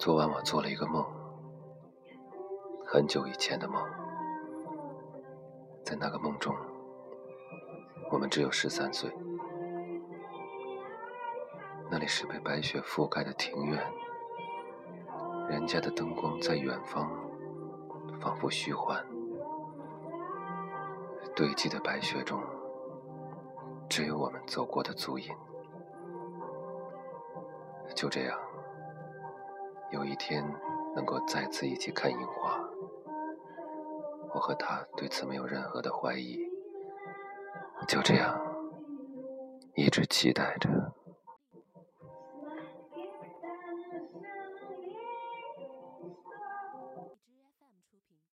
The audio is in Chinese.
昨晚我做了一个梦，很久以前的梦。在那个梦中，我们只有十三岁。那里是被白雪覆盖的庭院，人家的灯光在远方，仿佛虚幻。堆积的白雪中，只有我们走过的足印。就这样。有一天能够再次一起看樱花，我和他对此没有任何的怀疑。就这样，一直期待着。